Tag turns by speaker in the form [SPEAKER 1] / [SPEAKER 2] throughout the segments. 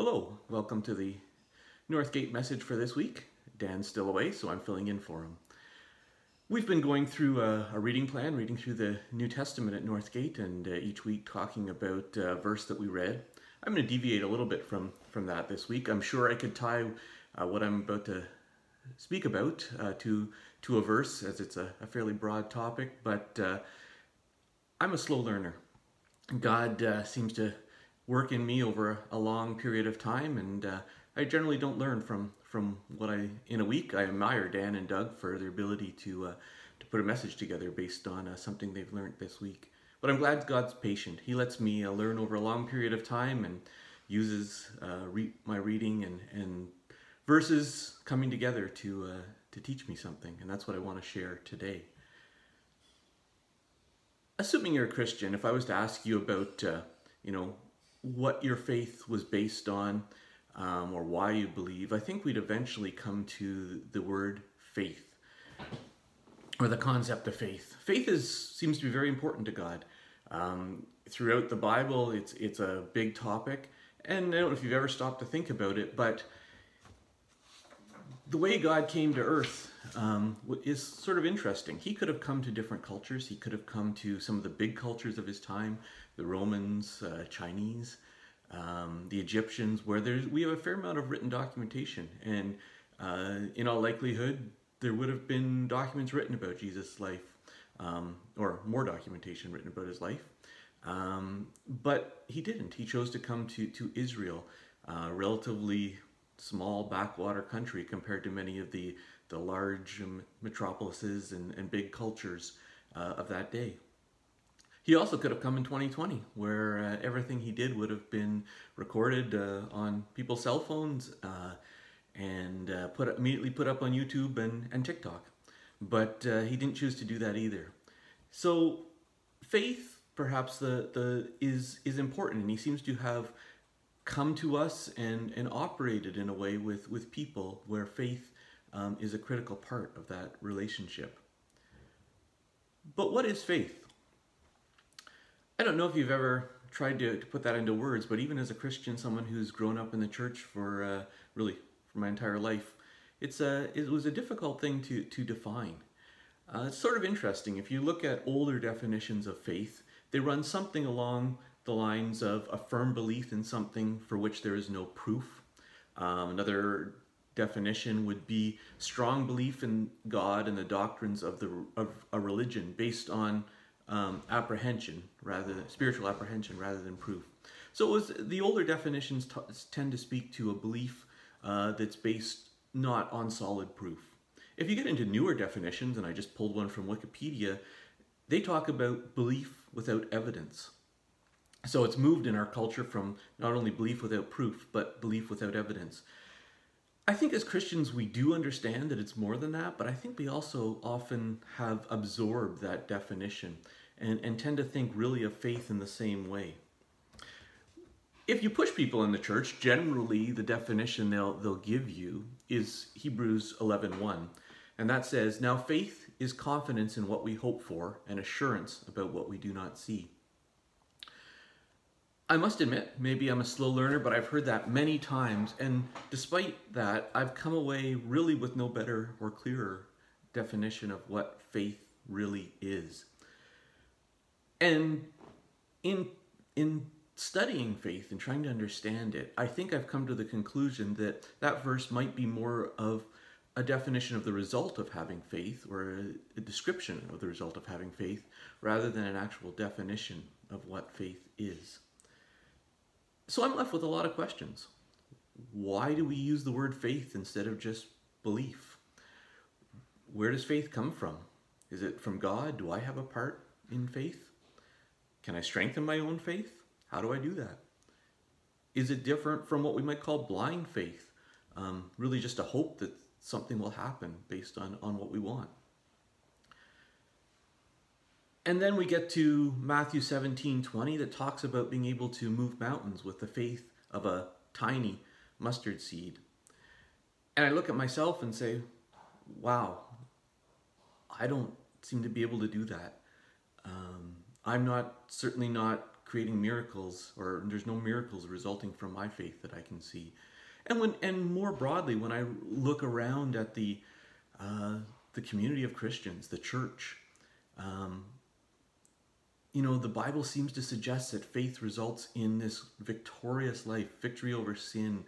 [SPEAKER 1] Hello, welcome to the Northgate message for this week. Dan's still away, so I'm filling in for him. We've been going through a, a reading plan, reading through the New Testament at Northgate, and uh, each week talking about a verse that we read. I'm going to deviate a little bit from, from that this week. I'm sure I could tie uh, what I'm about to speak about uh, to, to a verse, as it's a, a fairly broad topic, but uh, I'm a slow learner. God uh, seems to work in me over a long period of time, and uh, I generally don't learn from from what I in a week. I admire Dan and Doug for their ability to uh, to put a message together based on uh, something they've learned this week. But I'm glad God's patient. He lets me uh, learn over a long period of time and uses uh, re my reading and and verses coming together to uh, to teach me something, and that's what I want to share today. Assuming you're a Christian, if I was to ask you about, you know, what your faith was based on um, or why you believe, I think we'd eventually come to the word faith or the concept of faith. Faith is seems to be very important to God. Um, throughout the Bible, it's it's a big topic, and I don't know if you've ever stopped to think about it, but the way God came to Earth um, is sort of interesting. He could have come to different cultures. He could have come to some of the big cultures of his time, the Romans, uh, Chinese, um, the Egyptians, where there's we have a fair amount of written documentation, and uh, in all likelihood, there would have been documents written about Jesus' life, um, or more documentation written about his life. Um, but he didn't. He chose to come to to Israel, uh, relatively small backwater country compared to many of the the large metropolises and, and big cultures uh, of that day. He also could have come in 2020, where uh, everything he did would have been recorded uh, on people's cell phones uh, and uh, put immediately put up on YouTube and, and TikTok. But uh, he didn't choose to do that either. So faith, perhaps the the is is important, and he seems to have come to us and and operated in a way with with people where faith um, is a critical part of that relationship. But what is faith? I don't know if you've ever tried to, to put that into words, but even as a Christian, someone who's grown up in the church for uh, really for my entire life, it's a, it was a difficult thing to, to define. Uh, it's sort of interesting. If you look at older definitions of faith, they run something along the lines of a firm belief in something for which there is no proof. Um, another definition would be strong belief in God and the doctrines of the of a religion based on um, apprehension rather than spiritual apprehension rather than proof. So was the older definitions tend to speak to a belief uh, that's based not on solid proof. If you get into newer definitions, and I just pulled one from Wikipedia, they talk about belief without evidence. So it's moved in our culture from not only belief without proof, but belief without evidence. I think as Christians, we do understand that it's more than that, but I think we also often have absorbed that definition and, and tend to think really of faith in the same way. If you push people in the church, generally the definition they'll, they'll give you is Hebrews 11.1. And that says, Now faith is confidence in what we hope for and assurance about what we do not see. I must admit, maybe I'm a slow learner, but I've heard that many times. And despite that, I've come away really with no better or clearer definition of what faith really is. And in in studying faith and trying to understand it, I think I've come to the conclusion that that verse might be more of a definition of the result of having faith or a, a description of the result of having faith rather than an actual definition of what faith is. So I'm left with a lot of questions. Why do we use the word faith instead of just belief? Where does faith come from? Is it from God? Do I have a part in faith? Can I strengthen my own faith? How do I do that? Is it different from what we might call blind faith? Um, really just a hope that something will happen based on, on what we want. And then we get to Matthew 17, 20 that talks about being able to move mountains with the faith of a tiny mustard seed. And I look at myself and say, wow, I don't seem to be able to do that. Um, I'm not certainly not creating miracles, or there's no miracles resulting from my faith that I can see. And when, and more broadly, when I look around at the uh, the community of Christians, the church, um, you know, the Bible seems to suggest that faith results in this victorious life, victory over sin,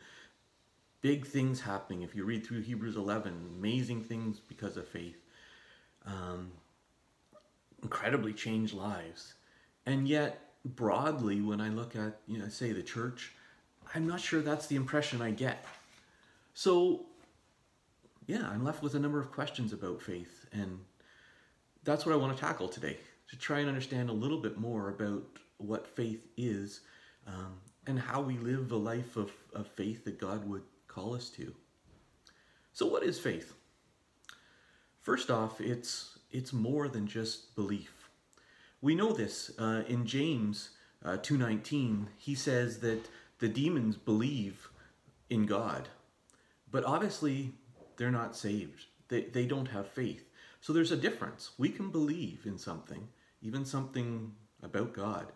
[SPEAKER 1] big things happening. If you read through Hebrews 11, amazing things because of faith, um, incredibly changed lives. And yet, broadly, when I look at, you know, say the church, I'm not sure that's the impression I get. So, yeah, I'm left with a number of questions about faith, and that's what I want to tackle today to try and understand a little bit more about what faith is um, and how we live a life of, of faith that God would call us to. So, what is faith? First off, it's it's more than just belief. We know this uh, in James uh, 2:19. He says that the demons believe in God, but obviously they're not saved. They they don't have faith. So there's a difference. We can believe in something, even something about God,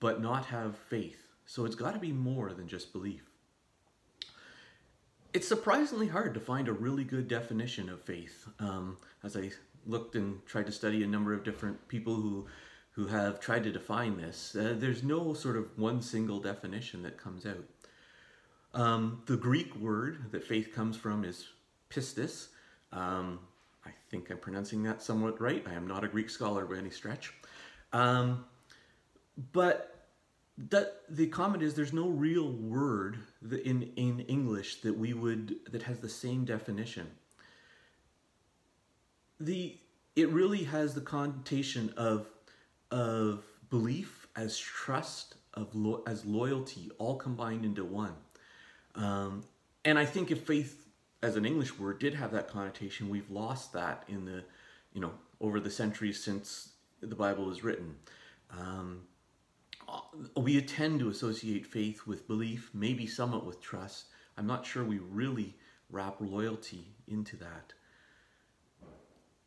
[SPEAKER 1] but not have faith. So it's got to be more than just belief. It's surprisingly hard to find a really good definition of faith. Um, as I looked and tried to study a number of different people who who have tried to define this, uh, there's no sort of one single definition that comes out. Um, the Greek word that faith comes from is pistis. Um, I think I'm pronouncing that somewhat right. I am not a Greek scholar by any stretch. Um, but that, the comment is there's no real word in, in English that we would that has the same definition. The it really has the connotation of of belief as trust of lo- as loyalty all combined into one. Um, and I think if faith as an English word did have that connotation, we've lost that in the you know over the centuries since the Bible was written. Um, we tend to associate faith with belief, maybe somewhat with trust. I'm not sure we really wrap loyalty into that.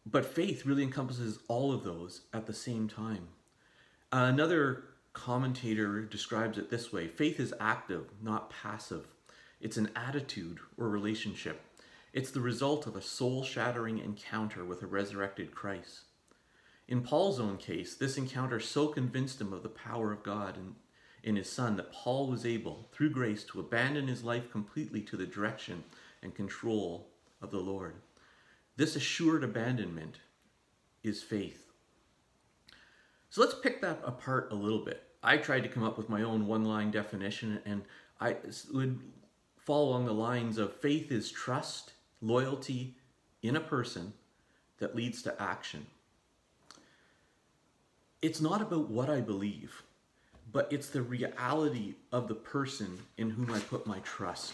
[SPEAKER 1] But faith really encompasses all of those at the same time. Another commentator describes it this way faith is active, not passive. It's an attitude or relationship. It's the result of a soul shattering encounter with a resurrected Christ. In Paul's own case, this encounter so convinced him of the power of God in, in his Son that Paul was able, through grace, to abandon his life completely to the direction and control of the Lord. This assured abandonment is faith. So let's pick that apart a little bit. I tried to come up with my own one line definition, and I would fall along the lines of faith is trust, loyalty in a person that leads to action it's not about what I believe, but it's the reality of the person in whom I put my trust.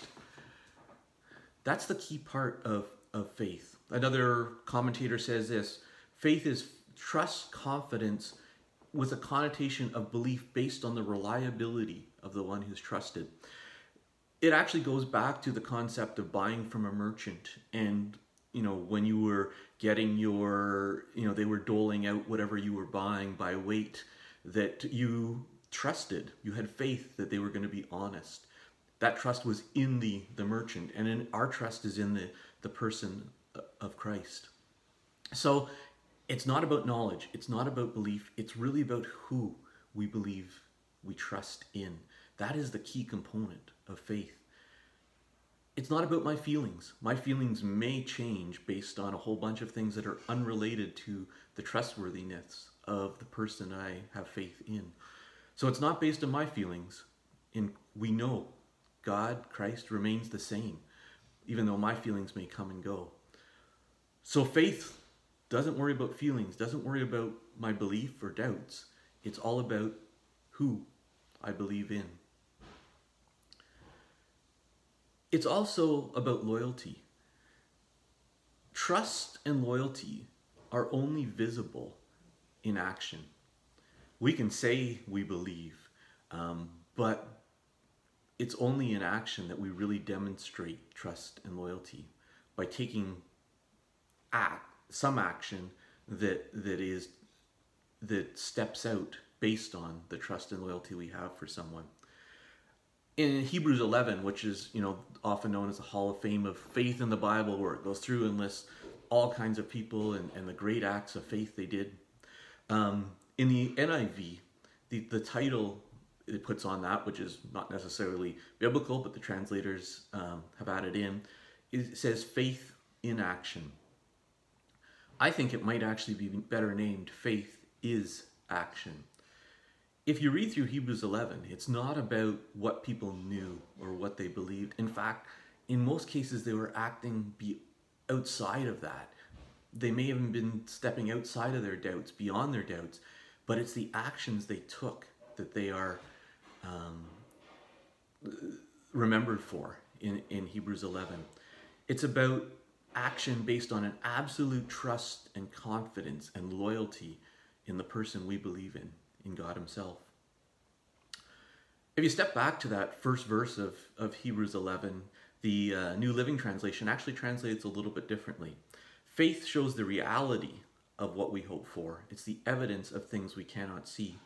[SPEAKER 1] That's the key part of, of faith. Another commentator says this faith is trust, confidence with a connotation of belief based on the reliability of the one who's trusted. It actually goes back to the concept of buying from a merchant and you know when you were getting your you know they were doling out whatever you were buying by weight that you trusted you had faith that they were going to be honest that trust was in the the merchant and in our trust is in the the person of Christ so it's not about knowledge it's not about belief it's really about who we believe we trust in that is the key component of faith it's not about my feelings. My feelings may change based on a whole bunch of things that are unrelated to the trustworthiness of the person I have faith in. So it's not based on my feelings. And we know God, Christ remains the same, even though my feelings may come and go. So faith doesn't worry about feelings, doesn't worry about my belief or doubts. It's all about who I believe in. It's also about loyalty. Trust and loyalty are only visible in action. We can say we believe, um, but it's only in action that we really demonstrate trust and loyalty by taking act, some action that that is that steps out based on the trust and loyalty we have for someone. In Hebrews 11, which is you know often known as the Hall of Fame of faith in the Bible, where it goes through and lists all kinds of people and, and the great acts of faith they did. Um, in the NIV, the, the title it puts on that, which is not necessarily biblical, but the translators um, have added in, it says faith in action. I think it might actually be better named faith is action. If you read through Hebrews 11, it's not about what people knew or what they believed. In fact, in most cases, they were acting be outside of that. They may have been stepping outside of their doubts, beyond their doubts, but it's the actions they took that they are um, remembered for in, in Hebrews 11. It's about action based on an absolute trust and confidence and loyalty in the person we believe in, in God Himself. If you step back to that first verse of, of Hebrews 11, the uh, New Living Translation actually translates a little bit differently. Faith shows the reality of what we hope for, it's the evidence of things we cannot see.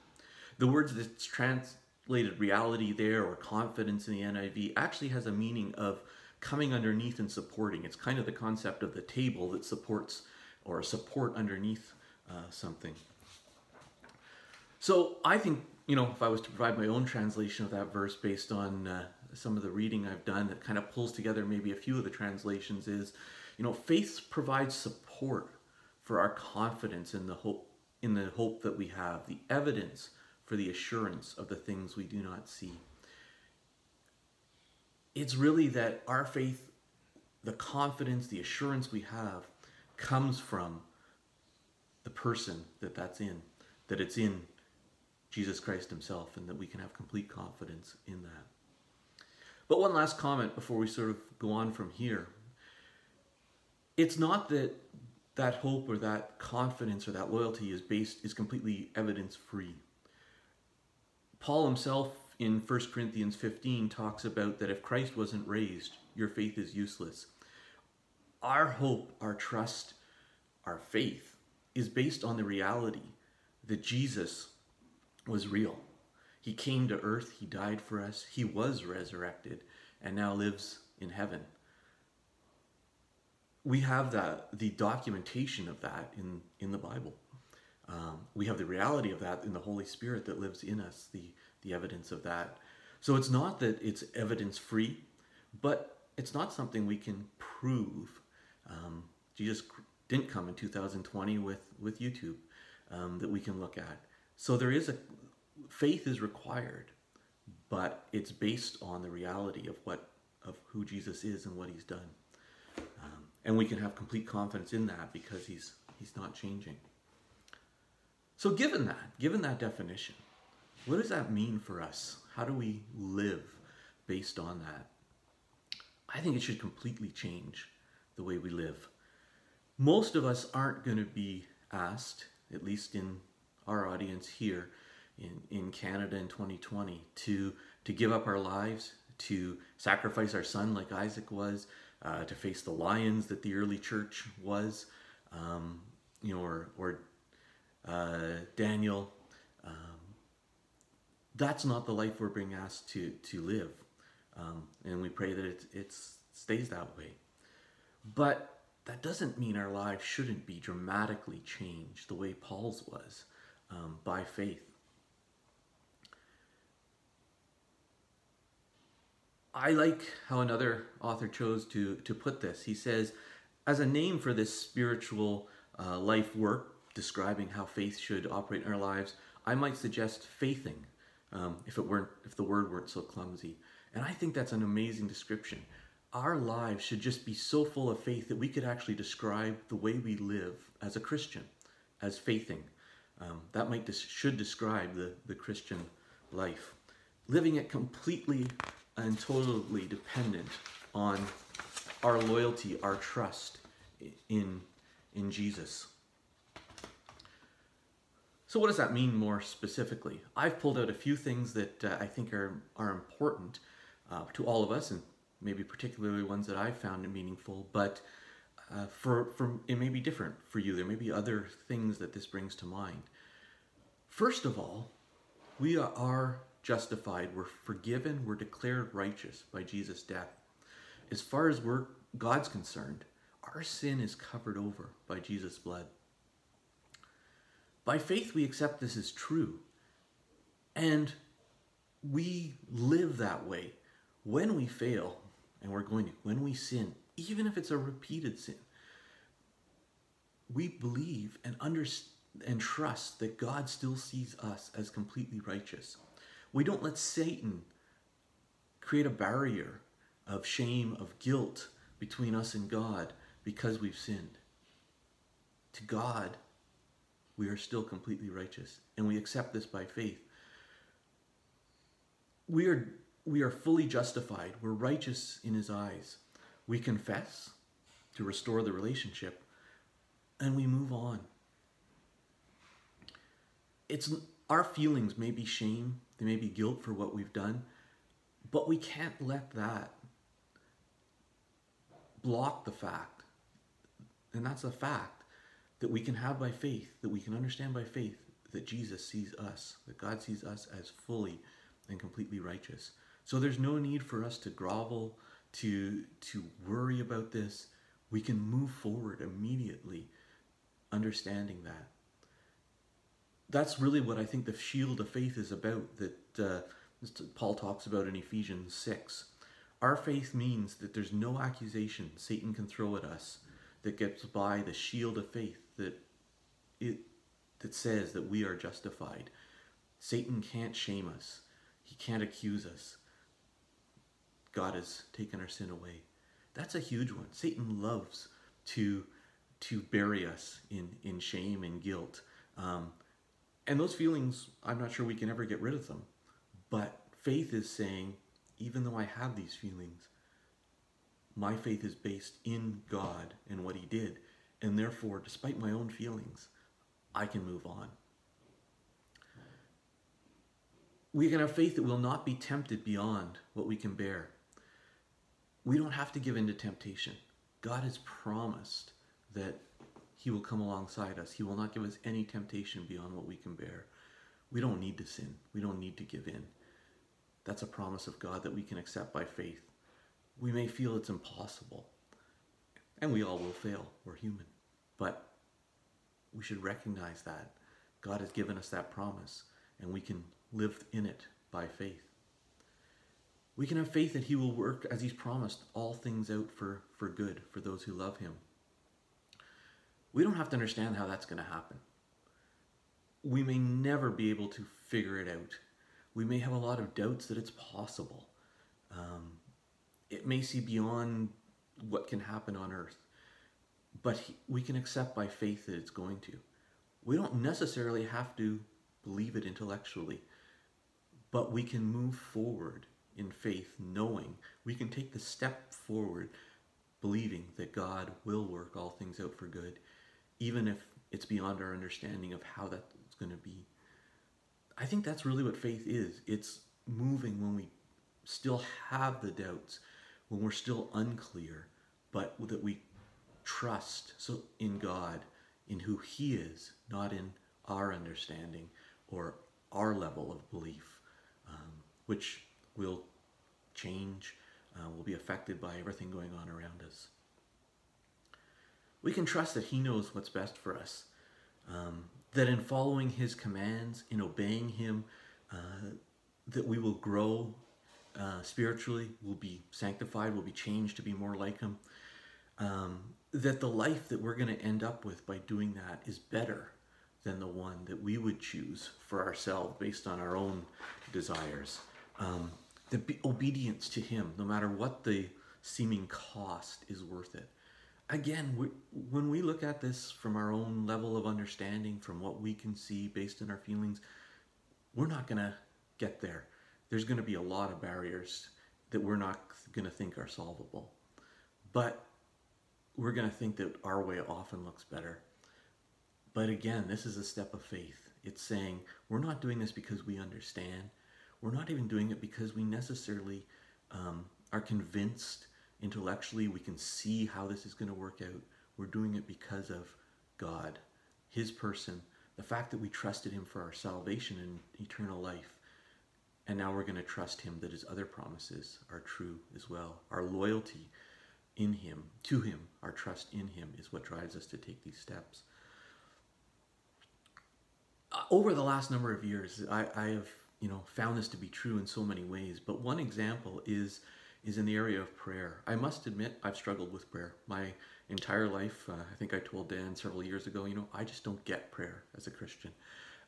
[SPEAKER 1] The words that's translated reality there or confidence in the NIV actually has a meaning of coming underneath and supporting. It's kind of the concept of the table that supports or support underneath uh, something. So I think, you know, if I was to provide my own translation of that verse based on uh, some of the reading I've done that kind of pulls together maybe a few of the translations is, you know, faith provides support for our confidence in the hope in the hope that we have, the evidence for the assurance of the things we do not see. It's really that our faith, the confidence, the assurance we have, comes from the person that that's in, that it's in Jesus Christ Himself, and that we can have complete confidence in that. But one last comment before we sort of go on from here. It's not that that hope or that confidence or that loyalty is based is completely evidence free. Paul himself in 1 Corinthians 15 talks about that if Christ wasn't raised, your faith is useless. Our hope, our trust, our faith is based on the reality that Jesus was real. He came to earth, he died for us, he was resurrected, and now lives in heaven. We have that the documentation of that in, in the Bible. Um, we have the reality of that in the Holy Spirit that lives in us, the, the evidence of that. So it's not that it's evidence free, but it's not something we can prove. Um, Jesus didn't come in 2020 with, with YouTube um, that we can look at. So there is a faith is required, but it's based on the reality of what of who Jesus is and what He's done, um, and we can have complete confidence in that because He's He's not changing. So, given that, given that definition, what does that mean for us? How do we live based on that? I think it should completely change the way we live. Most of us aren't going to be asked, at least in our audience here in, in Canada in 2020, to, to give up our lives, to sacrifice our son like Isaac was, uh, to face the lions that the early church was, um, you know, or, or uh, Daniel. Um, that's not the life we're being asked to, to live. Um, and we pray that it, it stays that way. But that doesn't mean our lives shouldn't be dramatically changed the way Paul's was um, by faith. I like how another author chose to, to put this. He says, as a name for this spiritual uh, life work, describing how faith should operate in our lives, I might suggest faithing, um, if it weren't, if the word weren't so clumsy. And I think that's an amazing description. Our lives should just be so full of faith that we could actually describe the way we live as a Christian, as faithing. Um, that might should describe the, the Christian life. Living it completely and totally dependent on our loyalty, our trust in, in Jesus. So what does that mean more specifically? I've pulled out a few things that uh, I think are, are important uh, to all of us and maybe particularly ones that I've found meaningful, but uh, for, for it may be different for you. There may be other things that this brings to mind. First of all, We are justified, we're forgiven, we're declared righteous by Jesus' death. As far as we're God's concerned, our sin is covered over by Jesus' blood. By faith, we accept this as true. And we live that way. When we fail, and we're going to, when we sin, even if it's a repeated sin, we believe and understand and trust that God still sees us as completely righteous. We don't let Satan create a barrier of shame, of guilt between us and God because we've sinned. To God, we are still completely righteous, and we accept this by faith. We are, we are fully justified. We're righteous in his eyes. We confess to restore the relationship, and we move on. It's our feelings may be shame, they may be guilt for what we've done, but we can't let that block the fact, and that's a fact that we can have by faith, that we can understand by faith that Jesus sees us, that God sees us as fully and completely righteous. So there's no need for us to grovel, to to worry about this. We can move forward immediately understanding that. That's really what I think the shield of faith is about that uh, Paul talks about in Ephesians 6. Our faith means that there's no accusation Satan can throw at us that gets by the shield of faith that it that says that we are justified. Satan can't shame us. He can't accuse us. God has taken our sin away. That's a huge one. Satan loves to to bury us in in shame and guilt. Um, and those feelings, I'm not sure we can ever get rid of them. But faith is saying, even though I have these feelings, my faith is based in God and what He did. And therefore, despite my own feelings, I can move on. We can have faith that we'll not be tempted beyond what we can bear. We don't have to give in to temptation. God has promised that He will come alongside us. He will not give us any temptation beyond what we can bear. We don't need to sin, we don't need to give in. That's a promise of God that we can accept by faith. We may feel it's impossible, and we all will fail. We're human. But we should recognize that God has given us that promise, and we can live in it by faith. We can have faith that He will work as He's promised all things out for, for good for those who love Him. We don't have to understand how that's going to happen. We may never be able to figure it out we may have a lot of doubts that it's possible. Um, it may see beyond what can happen on earth, but he, we can accept by faith that it's going to. We don't necessarily have to believe it intellectually, but we can move forward in faith knowing we can take the step forward believing that God will work all things out for good, even if it's beyond our understanding of how that's going to be. I think that's really what faith is. It's moving when we still have the doubts, when we're still unclear, but that we trust so in God, in who He is, not in our understanding or our level of belief, um, which will change, uh, will be affected by everything going on around us. We can trust that He knows what's best for us. Um, that in following his commands, in obeying him, uh, that we will grow uh, spiritually, will be sanctified, will be changed to be more like him. Um, that the life that we're going to end up with by doing that is better than the one that we would choose for ourselves based on our own desires. Um, the obedience to him, no matter what the seeming cost, is worth it again, we, when we look at this from our own level of understanding, from what we can see based on our feelings, we're not going to get there. There's going to be a lot of barriers that we're not going to think are solvable. But we're going to think that our way often looks better. But again, this is a step of faith. It's saying we're not doing this because we understand. We're not even doing it because we necessarily um, are convinced intellectually, we can see how this is going to work out. We're doing it because of God, His person, the fact that we trusted him for our salvation and eternal life. And now we're going to trust him that his other promises are true as well. Our loyalty in him, to him, our trust in him is what drives us to take these steps. Uh, over the last number of years, I, I have you know found this to be true in so many ways. But one example is is in the area of prayer. I must admit I've struggled with prayer my entire life. Uh, I think I told Dan several years ago, you know, I just don't get prayer as a Christian.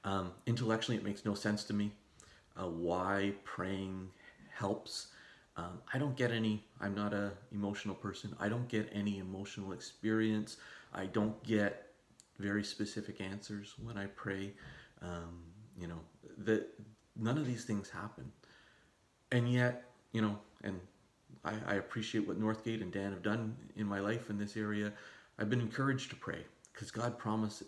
[SPEAKER 1] Um, intellectually, it makes no sense to me uh, why praying helps. Um, I don't get any. I'm not a emotional person. I don't get any emotional experience. I don't get very specific answers when I pray. Um, you know, that none of these things happen, and yet, you know, and I, I appreciate what Northgate and Dan have done in my life in this area. I've been encouraged to pray because God promise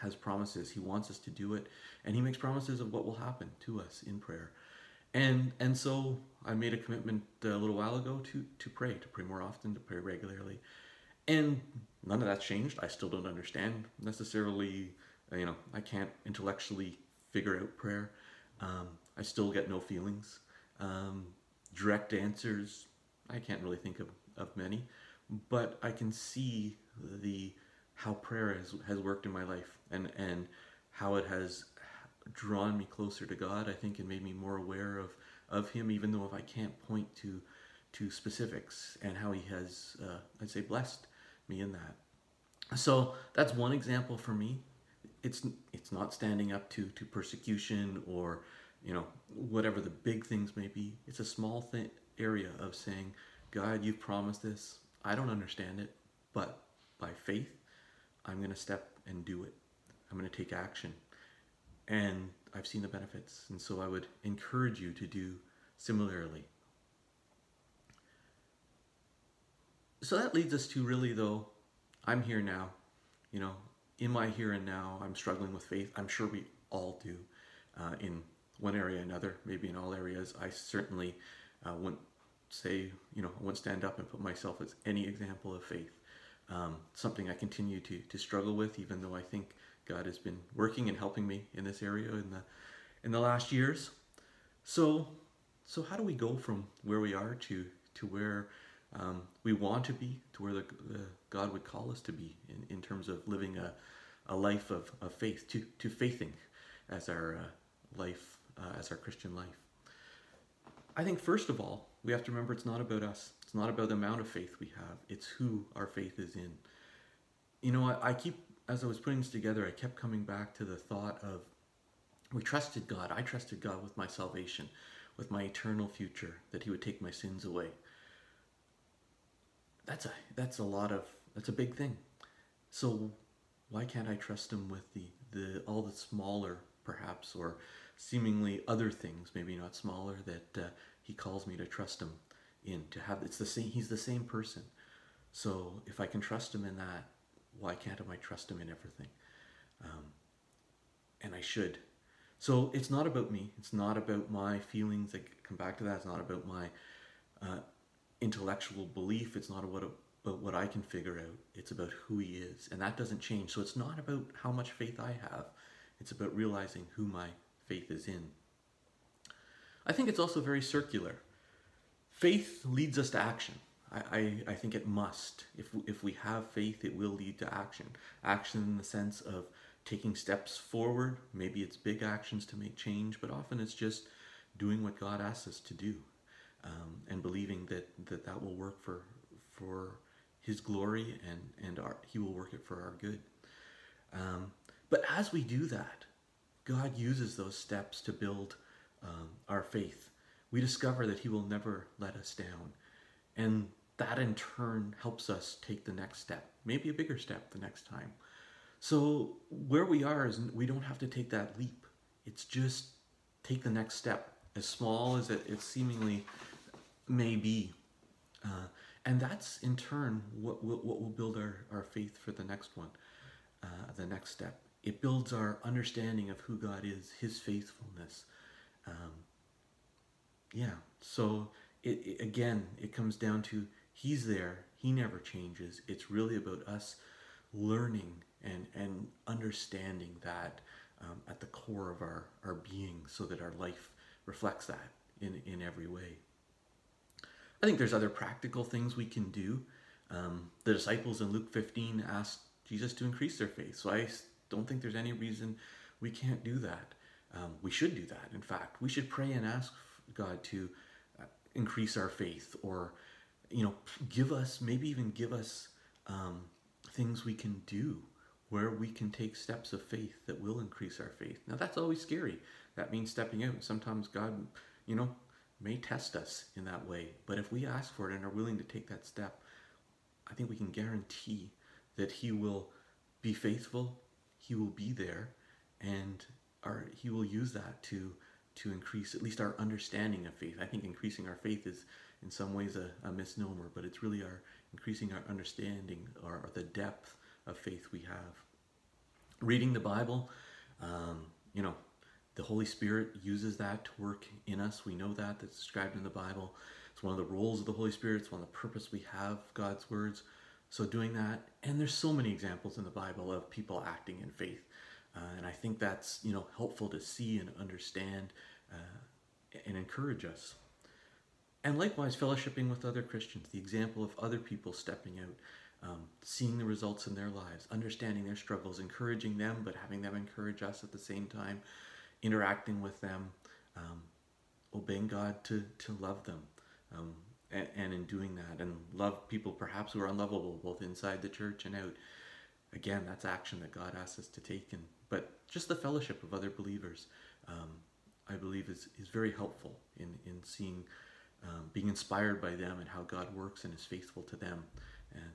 [SPEAKER 1] has promises. He wants us to do it, and He makes promises of what will happen to us in prayer. And and so I made a commitment a little while ago to to pray, to pray more often, to pray regularly, and none of that's changed. I still don't understand necessarily. You know, I can't intellectually figure out prayer. Um, I still get no feelings. Um, direct answers I can't really think of, of many, but I can see the how prayer has, has worked in my life and, and how it has drawn me closer to God, I think, and made me more aware of, of Him, even though if I can't point to to specifics and how He has, uh, I'd say, blessed me in that. So that's one example for me. It's it's not standing up to to persecution or you know whatever the big things may be. It's a small thing area of saying, God, you've promised this. I don't understand it, but by faith, I'm going to step and do it. I'm going to take action. And I've seen the benefits. And so I would encourage you to do similarly. So that leads us to really, though, I'm here now. You know, in my here and now, I'm struggling with faith. I'm sure we all do uh, in one area or another, maybe in all areas. I certainly uh, wouldn't say, you know, I wouldn't stand up and put myself as any example of faith. Um, something I continue to, to struggle with, even though I think God has been working and helping me in this area in the in the last years. So, so how do we go from where we are to to where um, we want to be, to where the, the, God would call us to be in, in terms of living a, a life of, of faith, to, to faithing as our uh, life, uh, as our Christian life? I think first of all, we have to remember it's not about us. It's not about the amount of faith we have. It's who our faith is in. You know, I, I keep, as I was putting this together, I kept coming back to the thought of we trusted God. I trusted God with my salvation, with my eternal future, that He would take my sins away. That's a that's a lot of that's a big thing. So why can't I trust Him with the the all the smaller perhaps or seemingly other things, maybe not smaller, that uh, he calls me to trust him in. To have it's the same. He's the same person. So if I can trust him in that, why can't I trust him in everything? Um, and I should. So it's not about me. It's not about my feelings. I come back to that. It's not about my uh, intellectual belief. It's not about, about what I can figure out. It's about who he is. And that doesn't change. So it's not about how much faith I have. It's about realizing who my faith is in. I think it's also very circular. Faith leads us to action. I, I, think it must. If, if we have faith, it will lead to action. Action in the sense of taking steps forward. Maybe it's big actions to make change, but often it's just doing what God asks us to do um, and believing that, that that will work for, for His glory and, and our, He will work it for our good. Um, but as we do that, God uses those steps to build um, our faith. We discover that He will never let us down. And that in turn helps us take the next step, maybe a bigger step the next time. So, where we are is we don't have to take that leap. It's just take the next step, as small as it, it seemingly may be. Uh, and that's in turn what, what, what will build our, our faith for the next one, uh, the next step it builds our understanding of who God is, His faithfulness. Um, yeah, so it, it, again, it comes down to He's there, He never changes. It's really about us learning and, and understanding that um, at the core of our, our being so that our life reflects that in, in every way. I think there's other practical things we can do. Um, the disciples in Luke 15 asked Jesus to increase their faith. So I don't think there's any reason we can't do that. Um, we should do that. In fact, we should pray and ask God to uh, increase our faith or, you know, give us, maybe even give us um, things we can do where we can take steps of faith that will increase our faith. Now, that's always scary. That means stepping out. Sometimes God, you know, may test us in that way. But if we ask for it and are willing to take that step, I think we can guarantee that He will be faithful, He will be there, and our, He will use that to to increase at least our understanding of faith. I think increasing our faith is in some ways a, a misnomer, but it's really our increasing our understanding or, or, the depth of faith we have. Reading the Bible, um, you know, the Holy Spirit uses that to work in us. We know that, that's described in the Bible. It's one of the roles of the Holy Spirit, it's one of the purpose we have God's words. So doing that, and there's so many examples in the Bible of people acting in faith. Uh, and I think that's you know helpful to see and understand uh, and encourage us. And likewise, fellowshipping with other Christians, the example of other people stepping out, um, seeing the results in their lives, understanding their struggles, encouraging them, but having them encourage us at the same time, interacting with them, um, obeying God to, to love them. Um, and, and, in doing that, and love people perhaps who are unlovable, both inside the church and out. Again, that's action that God asks us to take. And but just the fellowship of other believers, um, I believe, is, is very helpful in, in seeing, um, being inspired by them and how God works and is faithful to them. And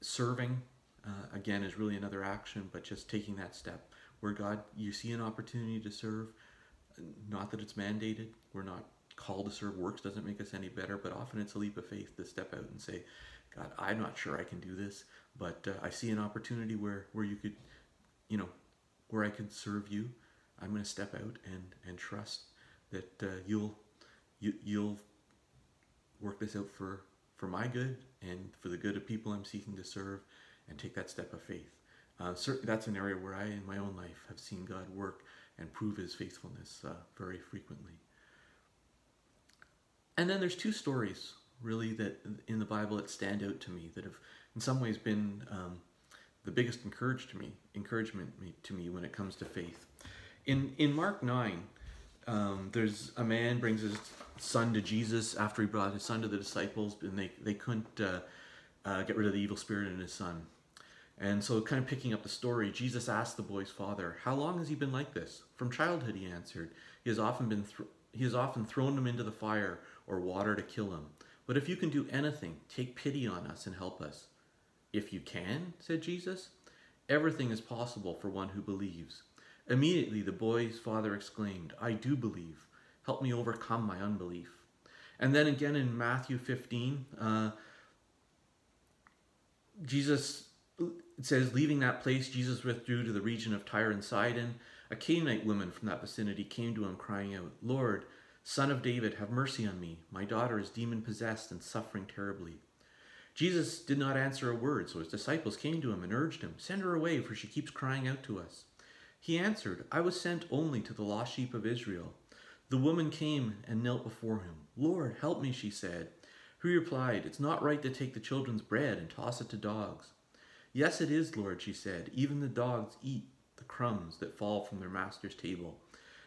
[SPEAKER 1] serving, uh, again, is really another action, but just taking that step where God, you see an opportunity to serve, not that it's mandated, we're not called to serve works doesn't make us any better, but often it's a leap of faith to step out and say, God, I'm not sure I can do this, but uh, I see an opportunity where, where you could you know, where I can serve you, I'm going to step out and, and trust that uh, you'll you, you'll work this out for for my good and for the good of people I'm seeking to serve, and take that step of faith. Uh, certainly, that's an area where I, in my own life, have seen God work and prove His faithfulness uh, very frequently. And then there's two stories really that in the Bible that stand out to me that have, in some ways, been um, the biggest encouragement to me, encouragement to me when it comes to faith. In in Mark nine, um, there's a man brings his son to Jesus after he brought his son to the disciples, and they they couldn't uh, uh, get rid of the evil spirit in his son. And so, kind of picking up the story, Jesus asked the boy's father, "How long has he been like this?" From childhood, he answered. He has often been he has often thrown him into the fire or water to kill him. But if you can do anything, take pity on us and help us. If you can, said Jesus, everything is possible for one who believes. Immediately the boy's father exclaimed, I do believe. Help me overcome my unbelief. And then again in Matthew 15, uh, Jesus says, leaving that place, Jesus withdrew to the region of Tyre and Sidon. A Canaanite woman from that vicinity came to him, crying out, Lord, son of David, have mercy on me. My daughter is demon possessed and suffering terribly. Jesus did not answer a word, so his disciples came to him and urged him, Send her away, for she keeps crying out to us. He answered, I was sent only to the lost sheep of Israel. The woman came and knelt before him. Lord, help me, she said. He replied, It's not right to take the children's bread and toss it to dogs. Yes, it is, Lord, she said. Even the dogs eat the crumbs that fall from their master's table.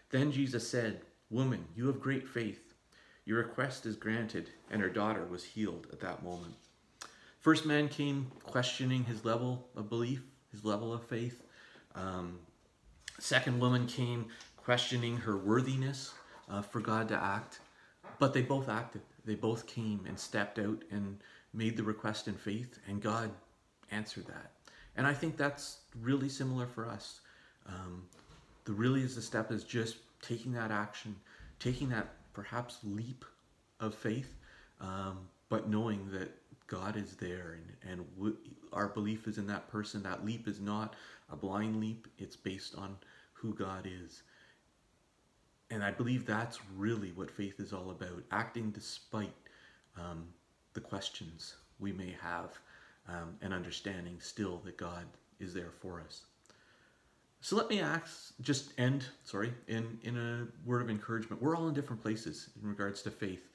[SPEAKER 1] Then Jesus said, Woman, you have great faith. Your request is granted. And her daughter was healed at that moment. First man came questioning his level of belief, his level of faith. Um, second woman came questioning her worthiness uh, for God to act. But they both acted. They both came and stepped out and made the request in faith, and God answered that. And I think that's really similar for us. Um, the really is the step is just taking that action, taking that perhaps leap of faith, um, but knowing that God is there and, and our belief is in that person. That leap is not a blind leap, it's based on who God is. And I believe that's really what faith is all about acting despite um, the questions we may have um, and understanding still that God is there for us. So let me ask, just end, sorry, in, in a word of encouragement. We're all in different places in regards to faith,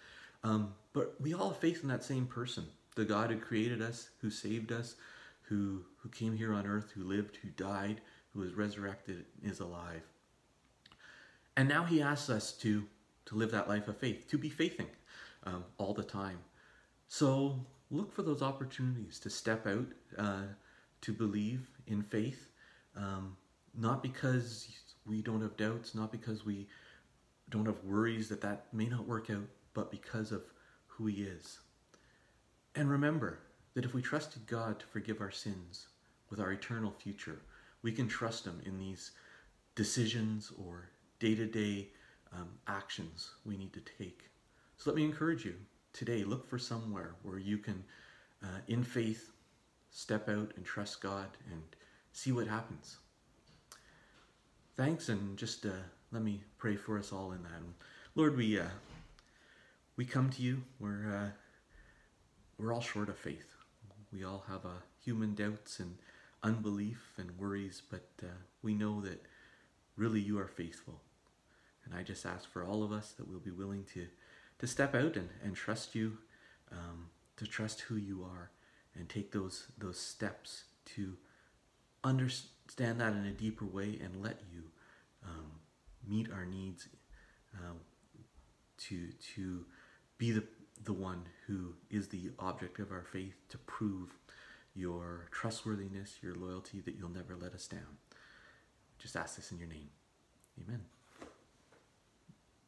[SPEAKER 1] um, but we all have faith in that same person, the God who created us, who saved us, who, who came here on earth, who lived, who died, who was resurrected, is alive. And now he asks us to, to live that life of faith, to be faithing um, all the time. So look for those opportunities to step out, uh, to believe in faith, um, not because we don't have doubts, not because we don't have worries that that may not work out, but because of who he is. And remember that if we trusted God to forgive our sins with our eternal future, we can trust him in these decisions or day-to-day um, actions we need to take. So let me encourage you today, look for somewhere where you can, uh, in faith, step out and trust God and see what happens. Thanks, and just uh, let me pray for us all in that. Lord, we uh, we come to you. We're uh, we're all short of faith. We all have uh, human doubts and unbelief and worries, but uh, we know that really you are faithful. And I just ask for all of us that we'll be willing to to step out and, and trust you, um, to trust who you are, and take those those steps to understand that in a deeper way and let you um, meet our needs uh, to to be the the one who is the object of our faith to prove your trustworthiness, your loyalty, that you'll never let us down. Just ask this in your name. Amen.